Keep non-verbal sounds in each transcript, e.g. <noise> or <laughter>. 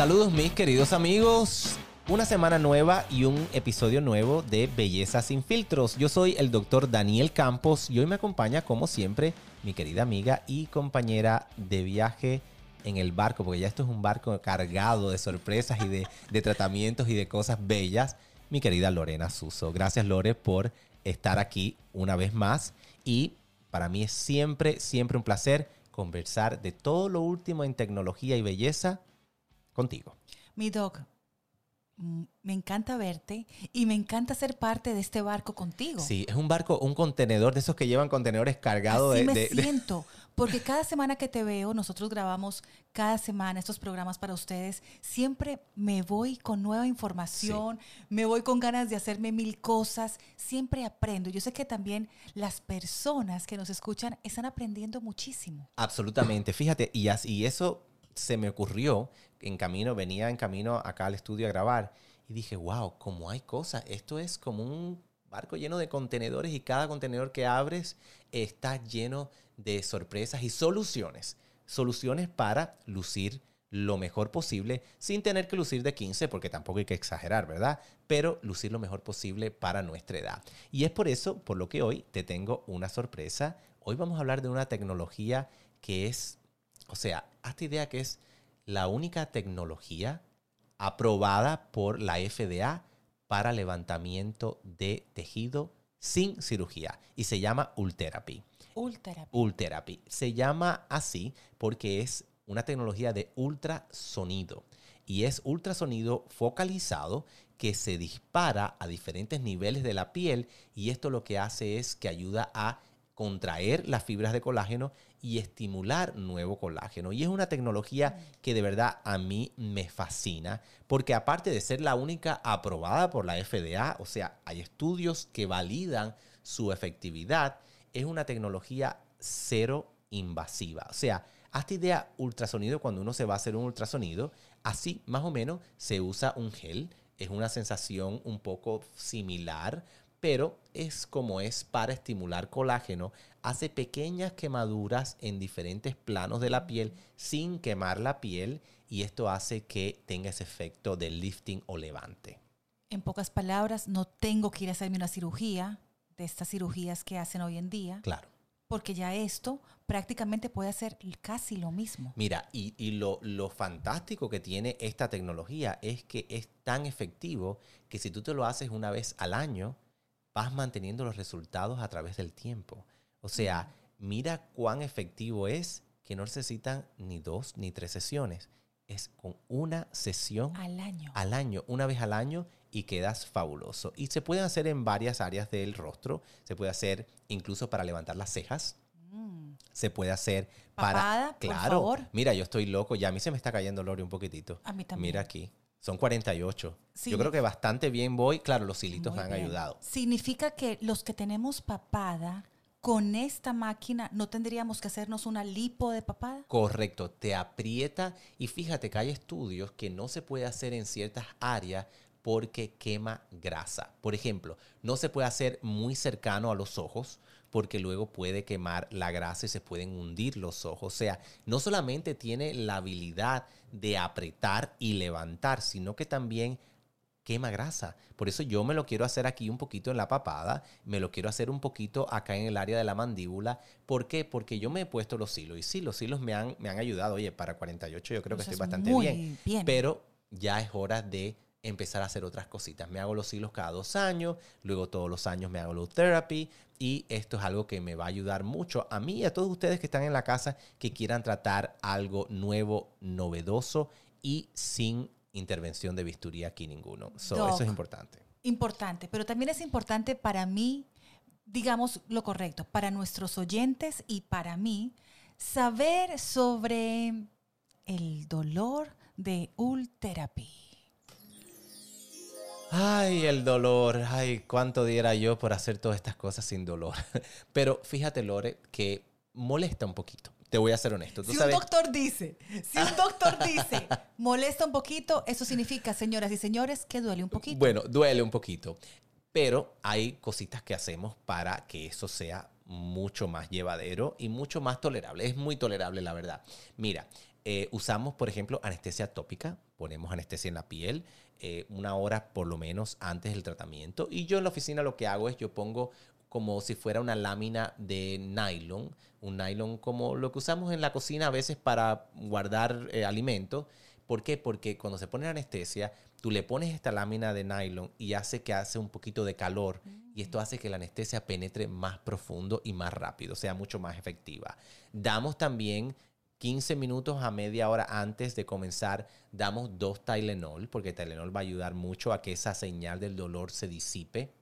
Saludos mis queridos amigos. Una semana nueva y un episodio nuevo de Belleza sin filtros. Yo soy el doctor Daniel Campos y hoy me acompaña como siempre mi querida amiga y compañera de viaje en el barco, porque ya esto es un barco cargado de sorpresas y de, de tratamientos y de cosas bellas, mi querida Lorena Suso. Gracias Lore por estar aquí una vez más y para mí es siempre, siempre un placer conversar de todo lo último en tecnología y belleza contigo. Mi dog, me encanta verte y me encanta ser parte de este barco contigo. Sí, es un barco, un contenedor de esos que llevan contenedores cargados Así de, me de- de- siento, <laughs> porque cada semana que te veo, nosotros grabamos cada semana estos programas para ustedes. Siempre me voy con nueva información, me voy con ganas de hacerme mil cosas, siempre aprendo. Yo sé que también las personas que nos escuchan están aprendiendo muchísimo. Absolutamente. Fíjate, y, as- y eso se me ocurrió en camino, venía en camino acá al estudio a grabar y dije, wow, como hay cosas, esto es como un barco lleno de contenedores y cada contenedor que abres está lleno de sorpresas y soluciones. Soluciones para lucir lo mejor posible sin tener que lucir de 15 porque tampoco hay que exagerar, ¿verdad? Pero lucir lo mejor posible para nuestra edad. Y es por eso, por lo que hoy te tengo una sorpresa. Hoy vamos a hablar de una tecnología que es, o sea, hazte idea que es la única tecnología aprobada por la FDA para levantamiento de tejido sin cirugía y se llama Ultherapy. Ultra. Ultherapy. Se llama así porque es una tecnología de ultrasonido. Y es ultrasonido focalizado que se dispara a diferentes niveles de la piel y esto lo que hace es que ayuda a contraer las fibras de colágeno y estimular nuevo colágeno. Y es una tecnología que de verdad a mí me fascina, porque aparte de ser la única aprobada por la FDA, o sea, hay estudios que validan su efectividad, es una tecnología cero invasiva. O sea, hazte idea ultrasonido cuando uno se va a hacer un ultrasonido, así más o menos se usa un gel, es una sensación un poco similar, pero es como es para estimular colágeno, hace pequeñas quemaduras en diferentes planos de la piel sin quemar la piel y esto hace que tenga ese efecto de lifting o levante. En pocas palabras, no tengo que ir a hacerme una cirugía de estas cirugías que hacen hoy en día. Claro. Porque ya esto prácticamente puede hacer casi lo mismo. Mira, y, y lo, lo fantástico que tiene esta tecnología es que es tan efectivo que si tú te lo haces una vez al año, vas manteniendo los resultados a través del tiempo. O sea, mira cuán efectivo es que no necesitan ni dos ni tres sesiones. Es con una sesión Al año. al año, una vez al año y quedas fabuloso. Y se puede hacer en varias áreas del rostro. Se puede hacer incluso para levantar las cejas. Se puede hacer para... Por claro. favor. Mira, yo estoy loco. Ya a mí se me está cayendo Lori un poquitito. A mí también. Mira aquí. Son 48. Sí. Yo creo que bastante bien voy. Claro, los hilitos me han bien. ayudado. Significa que los que tenemos papada, con esta máquina no tendríamos que hacernos una lipo de papada. Correcto, te aprieta y fíjate que hay estudios que no se puede hacer en ciertas áreas porque quema grasa. Por ejemplo, no se puede hacer muy cercano a los ojos porque luego puede quemar la grasa y se pueden hundir los ojos. O sea, no solamente tiene la habilidad de apretar y levantar, sino que también quema grasa. Por eso yo me lo quiero hacer aquí un poquito en la papada, me lo quiero hacer un poquito acá en el área de la mandíbula. ¿Por qué? Porque yo me he puesto los hilos y sí, los hilos me han, me han ayudado. Oye, para 48 yo creo que Eso estoy es bastante bien. Pero ya es hora de empezar a hacer otras cositas. Me hago los hilos cada dos años, luego todos los años me hago los therapy y esto es algo que me va a ayudar mucho a mí y a todos ustedes que están en la casa que quieran tratar algo nuevo, novedoso y sin intervención de bisturí aquí ninguno. So, Doc. eso es importante. Importante, pero también es importante para mí, digamos lo correcto, para nuestros oyentes y para mí, saber sobre el dolor de Ultherapy. Ay, el dolor. Ay, cuánto diera yo por hacer todas estas cosas sin dolor. <laughs> Pero fíjate, Lore, que molesta un poquito. Te voy a ser honesto. ¿Tú Si sabes? un doctor dice, si un doctor <laughs> dice, molesta un poquito, eso significa, señoras y señores, que duele un poquito. Bueno, duele un poquito. Pero hay cositas que hacemos para que eso sea mucho más llevadero y mucho más tolerable. Es muy tolerable, la verdad. Mira, eh, usamos, por ejemplo, anestesia tópica. Ponemos anestesia en la piel eh, una hora por lo menos antes del tratamiento. Y yo en la oficina lo que hago es yo pongo como si fuera una lámina de nylon, un nylon como lo que usamos en la cocina a veces para guardar eh, alimentos. ¿Por qué? Porque cuando se pone anestesia, tú le pones esta lámina de nylon y hace que hace un poquito de calor y esto hace que la anestesia penetre más profundo y más rápido, sea mucho más efectiva. Damos también 15 minutos a media hora antes de comenzar, damos dos Tylenol, porque Tylenol va a ayudar mucho a que esa señal del dolor se disipe.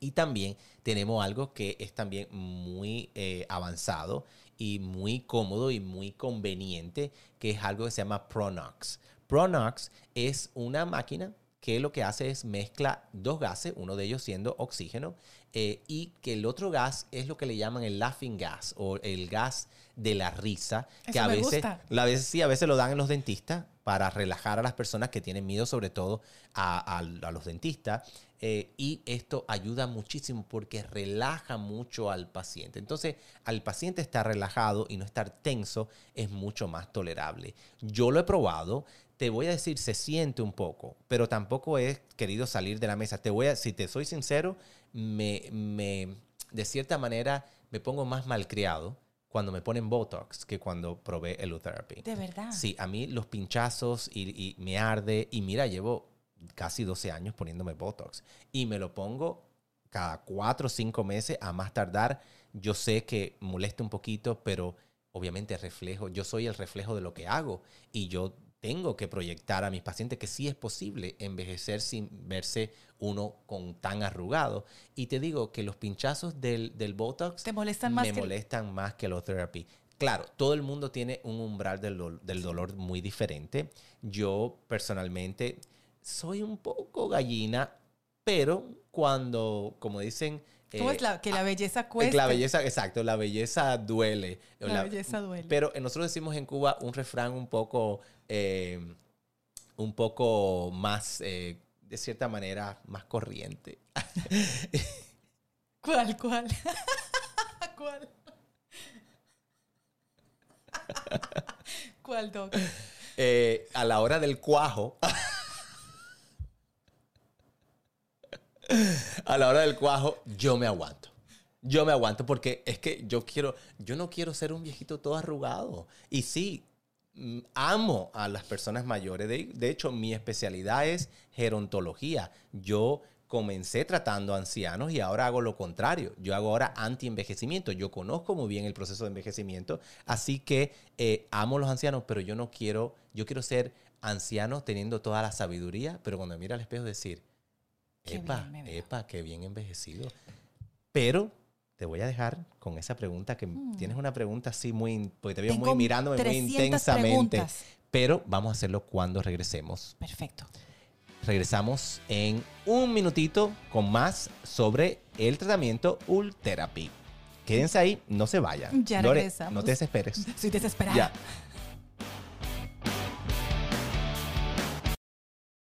Y también tenemos algo que es también muy eh, avanzado y muy cómodo y muy conveniente, que es algo que se llama Pronox. Pronox es una máquina que lo que hace es mezcla dos gases, uno de ellos siendo oxígeno, eh, y que el otro gas es lo que le llaman el laughing gas o el gas de la risa, que a veces, a veces sí, a veces lo dan en los dentistas para relajar a las personas que tienen miedo, sobre todo a, a- a los dentistas. eh, y esto ayuda muchísimo porque relaja mucho al paciente. Entonces, al paciente estar relajado y no estar tenso es mucho más tolerable. Yo lo he probado. Te voy a decir, se siente un poco, pero tampoco he querido salir de la mesa. Te voy a, si te soy sincero, me, me, de cierta manera me pongo más malcriado cuando me ponen Botox que cuando probé el Utherapy. De verdad. Sí, a mí los pinchazos y, y me arde. Y mira, llevo casi 12 años poniéndome Botox. Y me lo pongo cada 4 o 5 meses a más tardar. Yo sé que molesta un poquito, pero obviamente reflejo, yo soy el reflejo de lo que hago. Y yo tengo que proyectar a mis pacientes que sí es posible envejecer sin verse uno con tan arrugado. Y te digo que los pinchazos del, del Botox ¿Te molestan más me que molestan más que el therapy. Claro, todo el mundo tiene un umbral del, del dolor muy diferente. Yo personalmente soy un poco gallina, pero cuando, como dicen... ¿Cómo eh, es la, que la belleza eh, cuesta? La belleza, exacto, la belleza duele. La belleza duele. Pero eh, nosotros decimos en Cuba un refrán un poco, eh, un poco más, eh, de cierta manera, más corriente. <laughs> ¿Cuál, cuál? <laughs> ¿Cuál? <laughs> ¿Cuál, Doc? Eh, a la hora del cuajo. A la hora del cuajo, yo me aguanto. Yo me aguanto porque es que yo quiero, yo no quiero ser un viejito todo arrugado. Y sí, mm, amo a las personas mayores. De, hecho, mi especialidad es gerontología. Yo comencé tratando ancianos y ahora hago lo contrario. Yo hago ahora anti-envejecimiento. Yo conozco muy bien el proceso de envejecimiento, así que eh, amo a los ancianos, pero yo no quiero, yo quiero ser anciano teniendo toda la sabiduría, pero cuando me mira al espejo decir, Qué epa, bien me veo". epa, qué bien envejecido. Pero te voy a dejar con esa pregunta, que tienes una pregunta así muy, porque te veo. Tengo muy mirándome muy 300 intensamente. preguntas. Pero vamos a hacerlo cuando regresemos. Perfecto. Regresamos en un minutito con más sobre el tratamiento Ultherapy. Quédense ahí, no se vayan. Ya Lore, regresamos. no te desesperes. Estoy desesperada. Ya.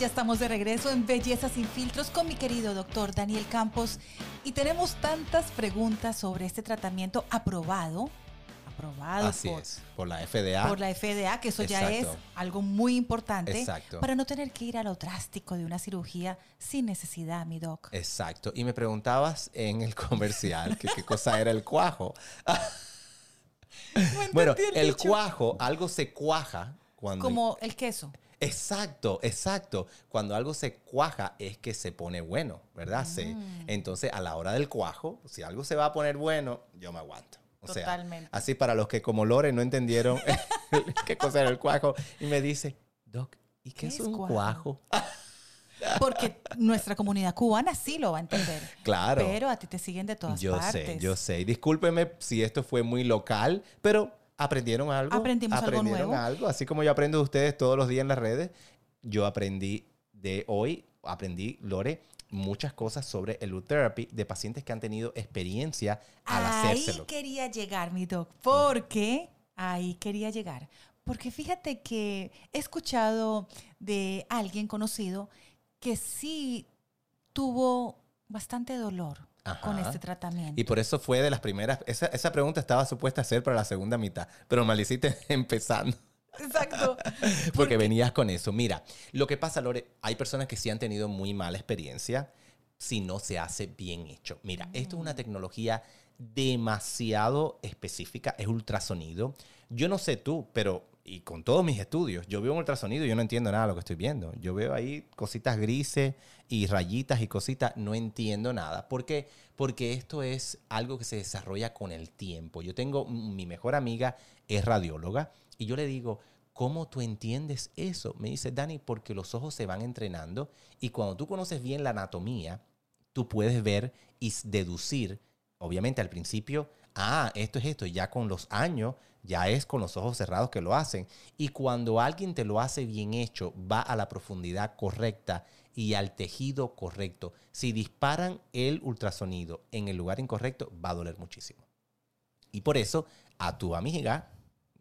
Ya estamos de regreso en Belleza sin filtros con mi querido doctor Daniel Campos y tenemos tantas preguntas sobre este tratamiento aprobado, aprobado Así por, es, por la FDA. por la FDA, que eso ya es algo muy importante Exacto. para no tener que ir a lo drástico de una cirugía sin necesidad, mi doc. Exacto. Y me preguntabas en el comercial que qué cosa era el cuajo. <laughs> bueno, el dicho. cuajo, algo se cuaja cuando... Como el queso. Exacto, exacto. Cuando algo se cuaja es que se pone bueno, ¿verdad? Se- Mm. entonces, a la hora del cuajo, si algo se va a poner bueno, yo me aguanto. O sea, Totalmente. así para los que como Lore no entendieron <laughs> <laughs> qué cosa era el cuajo, y me dice, Doc, ¿y qué, ¿Qué es un cuajo?" cuajo? Porque nuestra comunidad cubana sí lo va a entender. Claro. Pero a ti te siguen de todas Yo partes. sé, yo sé. Y Discúlpeme si esto fue muy local, pero aprendieron algo. Aprendimos algo aprendieron nuevo. algo. Así como yo aprendo de ustedes todos los días en las redes, yo aprendí de hoy, aprendí, Lore, muchas cosas sobre el Therapy de pacientes que han tenido experiencia al ahí hacérselo. quería llegar, mi doc. Porque ahí quería llegar. Porque fíjate que he escuchado de alguien conocido que sí tuvo bastante dolor con este tratamiento. Y por eso fue de las primeras. Esa, esa pregunta estaba supuesta a ser para la segunda mitad, pero me la hiciste <laughs> empezando. Exacto. <laughs> Porque venías con eso. Mira, lo que pasa, Lore, hay personas que sí han tenido muy mala experiencia si no se hace bien hecho. Mira, esto es una tecnología demasiado específica, es ultrasonido. Yo no sé tú, pero y con todos mis estudios, yo veo un ultrasonido y yo no entiendo nada de lo que estoy viendo. Yo veo ahí cositas grises y rayitas y cositas, no entiendo nada. ¿Por qué? Porque esto es algo que se desarrolla con el tiempo. Yo tengo, mi mejor amiga es radióloga y yo le digo, ¿cómo tú entiendes eso? Me dice, Dani, porque los ojos se van entrenando y cuando tú conoces bien la anatomía, tú puedes ver y deducir, obviamente al principio, ah, esto es esto, y ya con los años, ya es con los ojos cerrados que lo hacen. Y cuando alguien te lo hace bien hecho, va a la profundidad correcta y al tejido correcto. Si disparan el ultrasonido en el lugar incorrecto, va a doler muchísimo. Y por eso, a tu amiga,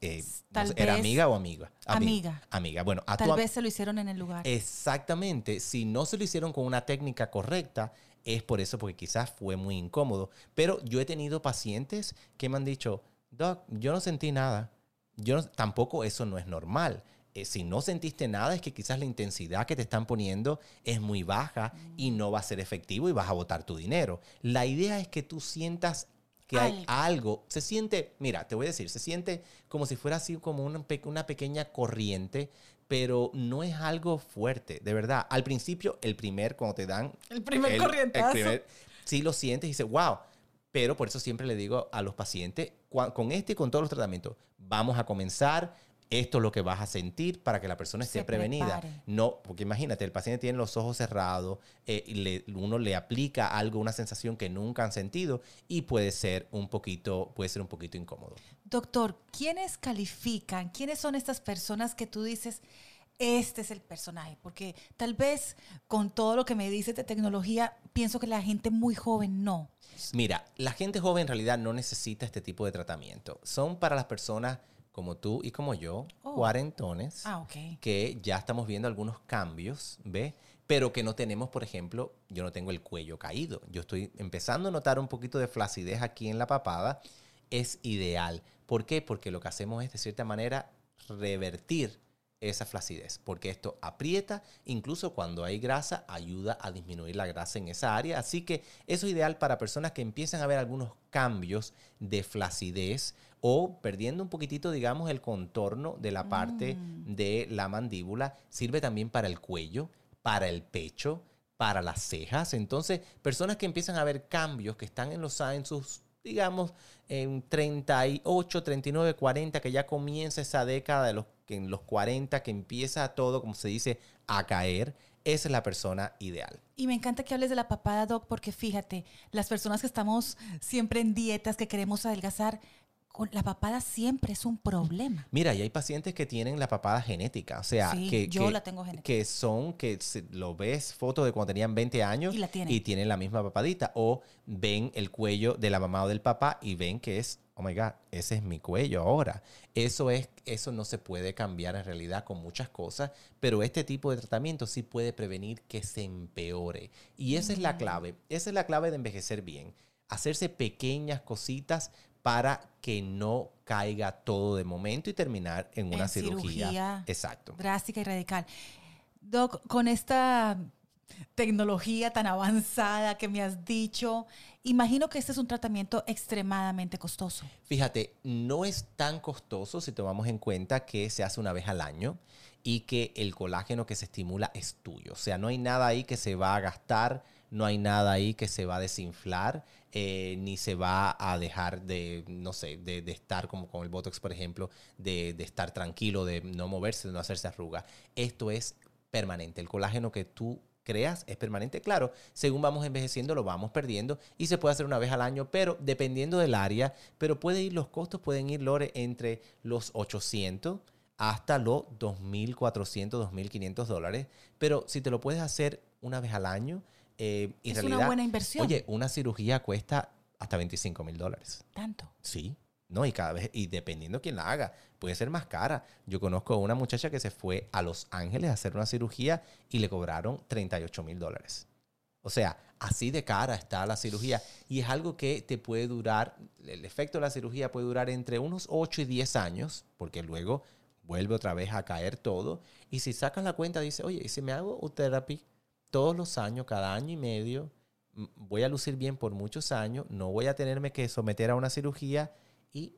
eh, no Tal sé, ¿era vez- amiga o amiga? Ami- Amiga. Amiga, bueno, a tu Tal am- vez se lo hicieron en el lugar. Exactamente. Si no se lo hicieron con una técnica correcta, es por eso, porque quizás fue muy incómodo. Pero yo he tenido pacientes que me han dicho, Doc, yo no sentí nada. Yo no- tampoco eso no es normal. Eh, si no sentiste nada, es que quizás la intensidad que te están poniendo es muy baja y no va a ser efectivo y vas a botar tu dinero. La idea es que tú sientas que hay algo. Se siente, mira, te voy a decir, se siente como si fuera así como una, una pequeña corriente, pero no es algo fuerte, de verdad. Al principio, el primer, cuando te dan... El primer corrientazo. sí lo sientes y dices, wow. Pero por eso siempre le digo a los pacientes, con este y con todos los tratamientos, vamos a comenzar, esto es lo que vas a sentir para que la persona esté Se prevenida. prepare. No, porque imagínate, el paciente tiene los ojos cerrados, eh, y le- uno le aplica algo, una sensación que nunca han sentido y puede ser un poquito, puede ser un poquito incómodo. Doctor, ¿quiénes califican? ¿Quiénes son estas personas que tú dices, este es el personaje? Porque tal vez con todo lo que me dices de tecnología, pienso que la gente muy joven no. Mira, la gente joven en realidad no necesita este tipo de tratamiento. Son para las personas como tú y como yo, Oh. cuarentones, Ah, que ya estamos viendo algunos cambios, ¿ves? Pero que no tenemos, por ejemplo, yo no tengo el cuello caído. Yo estoy empezando a notar un poquito de flacidez aquí en la papada. Es ideal. ¿Por qué? Porque lo que hacemos es, de cierta manera, revertir esa flacidez, porque esto aprieta, incluso cuando hay grasa, ayuda a disminuir la grasa en esa área. Así que eso es ideal para personas que empiezan a ver algunos cambios de flacidez o perdiendo un poquitito, digamos, el contorno de la parte de la mandíbula. Sirve también para el cuello, para el pecho, para las cejas. Entonces, personas que empiezan a ver cambios que están en los en sus digamos, en 38, 39, 40, que ya comienza esa década de los, en los 40, que empieza todo, como se dice, a caer, esa es la persona ideal. Y me encanta que hables de la papada, Doc, porque fíjate, las personas que estamos siempre en dietas, que queremos adelgazar, la papada siempre es un problema. Mira, y hay pacientes que tienen la papada genética, o sea, que, yo la tengo genética. que son, que lo ves fotos de cuando tenían 20 años y, tienen. la misma papadita, o ven el cuello de la mamá o del papá y ven que es, oh my God, ese es mi cuello ahora. Eso, es, eso no se puede cambiar en realidad con muchas cosas, pero este tipo de tratamiento sí puede prevenir que se empeore. Y esa es la mm. clave, esa es la clave de envejecer bien hacerse pequeñas cositas para que no caiga todo de momento y terminar en una cirugía, Exacto. drástica y radical. Doc, con esta tecnología tan avanzada que me has dicho, imagino que este es un tratamiento extremadamente costoso. Fíjate, no es tan costoso si tomamos en cuenta que se hace una vez al año y que el colágeno que se estimula es tuyo. O sea, no hay nada ahí que se va a gastar no hay nada ahí que se va a desinflar, eh, ni se va a dejar de, no sé, de, estar como con el Botox, por ejemplo, de, estar tranquilo, de no moverse, de no hacerse arruga. Esto es permanente. El colágeno que tú creas es permanente. Claro, según vamos envejeciendo lo vamos perdiendo y se puede hacer una vez al año, pero dependiendo del área, pero puede ir los costos, pueden ir, Lore, entre los 800 hasta los 2.400, 2.500 dólares. Pero si te lo puedes hacer una vez al año, eh, es una buena inversión. Oye, una cirugía cuesta hasta 25 mil dólares. ¿Tanto? Sí. No, y cada vez, y dependiendo quién la haga, puede ser más cara. Yo conozco a una muchacha que se fue a Los Ángeles a hacer una cirugía y le cobraron 38 mil dólares. O sea, así de cara está la cirugía. Y es algo que te puede durar, el efecto de la cirugía puede durar entre unos 8 y 10 años, porque luego vuelve otra vez a caer todo. Y si sacas la cuenta, dice, oye, ¿y si me hago terapia todos los años, cada año y medio, voy a lucir bien por muchos años, no voy a tenerme que someter a una cirugía y,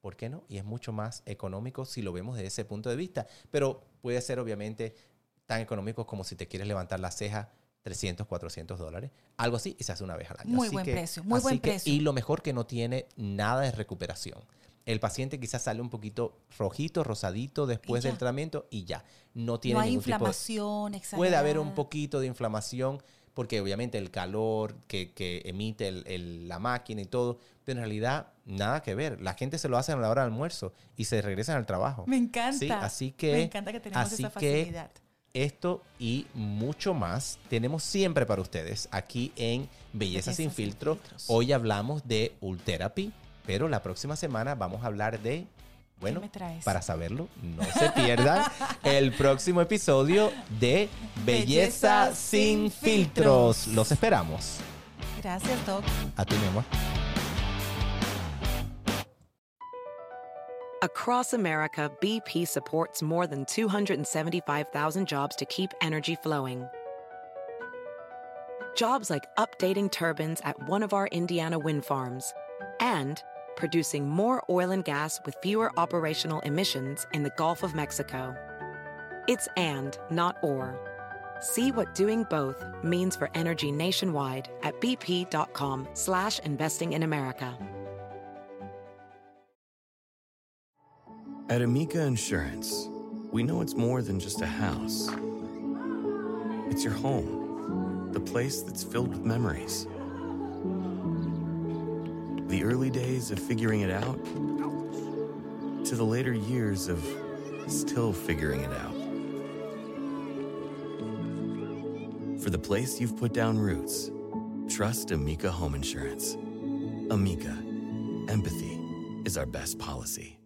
¿por qué no? Y es mucho más económico si lo vemos desde ese punto de vista, pero puede ser obviamente tan económico como si te quieres levantar la ceja 300, 400 dólares, algo así, y se hace una vez al año. Muy buen precio, muy buen precio. Y lo mejor que no tiene nada de recuperación el paciente quizás sale un poquito rojito, rosadito después del tratamiento y ya. No tiene no hay inflamación, tipo, Puede haber un poquito de inflamación porque obviamente el calor que, emite la máquina y todo, pero en realidad nada que ver. La gente se lo hace a la hora del almuerzo y se regresan al trabajo. Me encanta. Así que, Me encanta que tenemos esa facilidad. esto y mucho más tenemos siempre para ustedes aquí en Belleza, sin, filtro. Hoy hablamos de Ultherapy pero la próxima semana vamos a hablar de bueno, para saberlo, no se pierdan <laughs> el próximo episodio de Belleza, sin, filtros. Los esperamos. Gracias, Doc. A ti, mismo. Across America, BP supports more than 275,000 jobs to keep energy flowing. Jobs like updating turbines at one of our Indiana wind farms and producing more oil and gas with fewer operational emissions in the Gulf of Mexico. It's and, not or. See what doing both means for energy nationwide at bp.com slash investing in America. At Amica Insurance, we know it's more than just a house. It's your home, the place that's filled with memories the early days of figuring it out to the later years of still figuring it out. For the place you've put down roots, trust Amica Home Insurance. Amica, empathy is our best policy.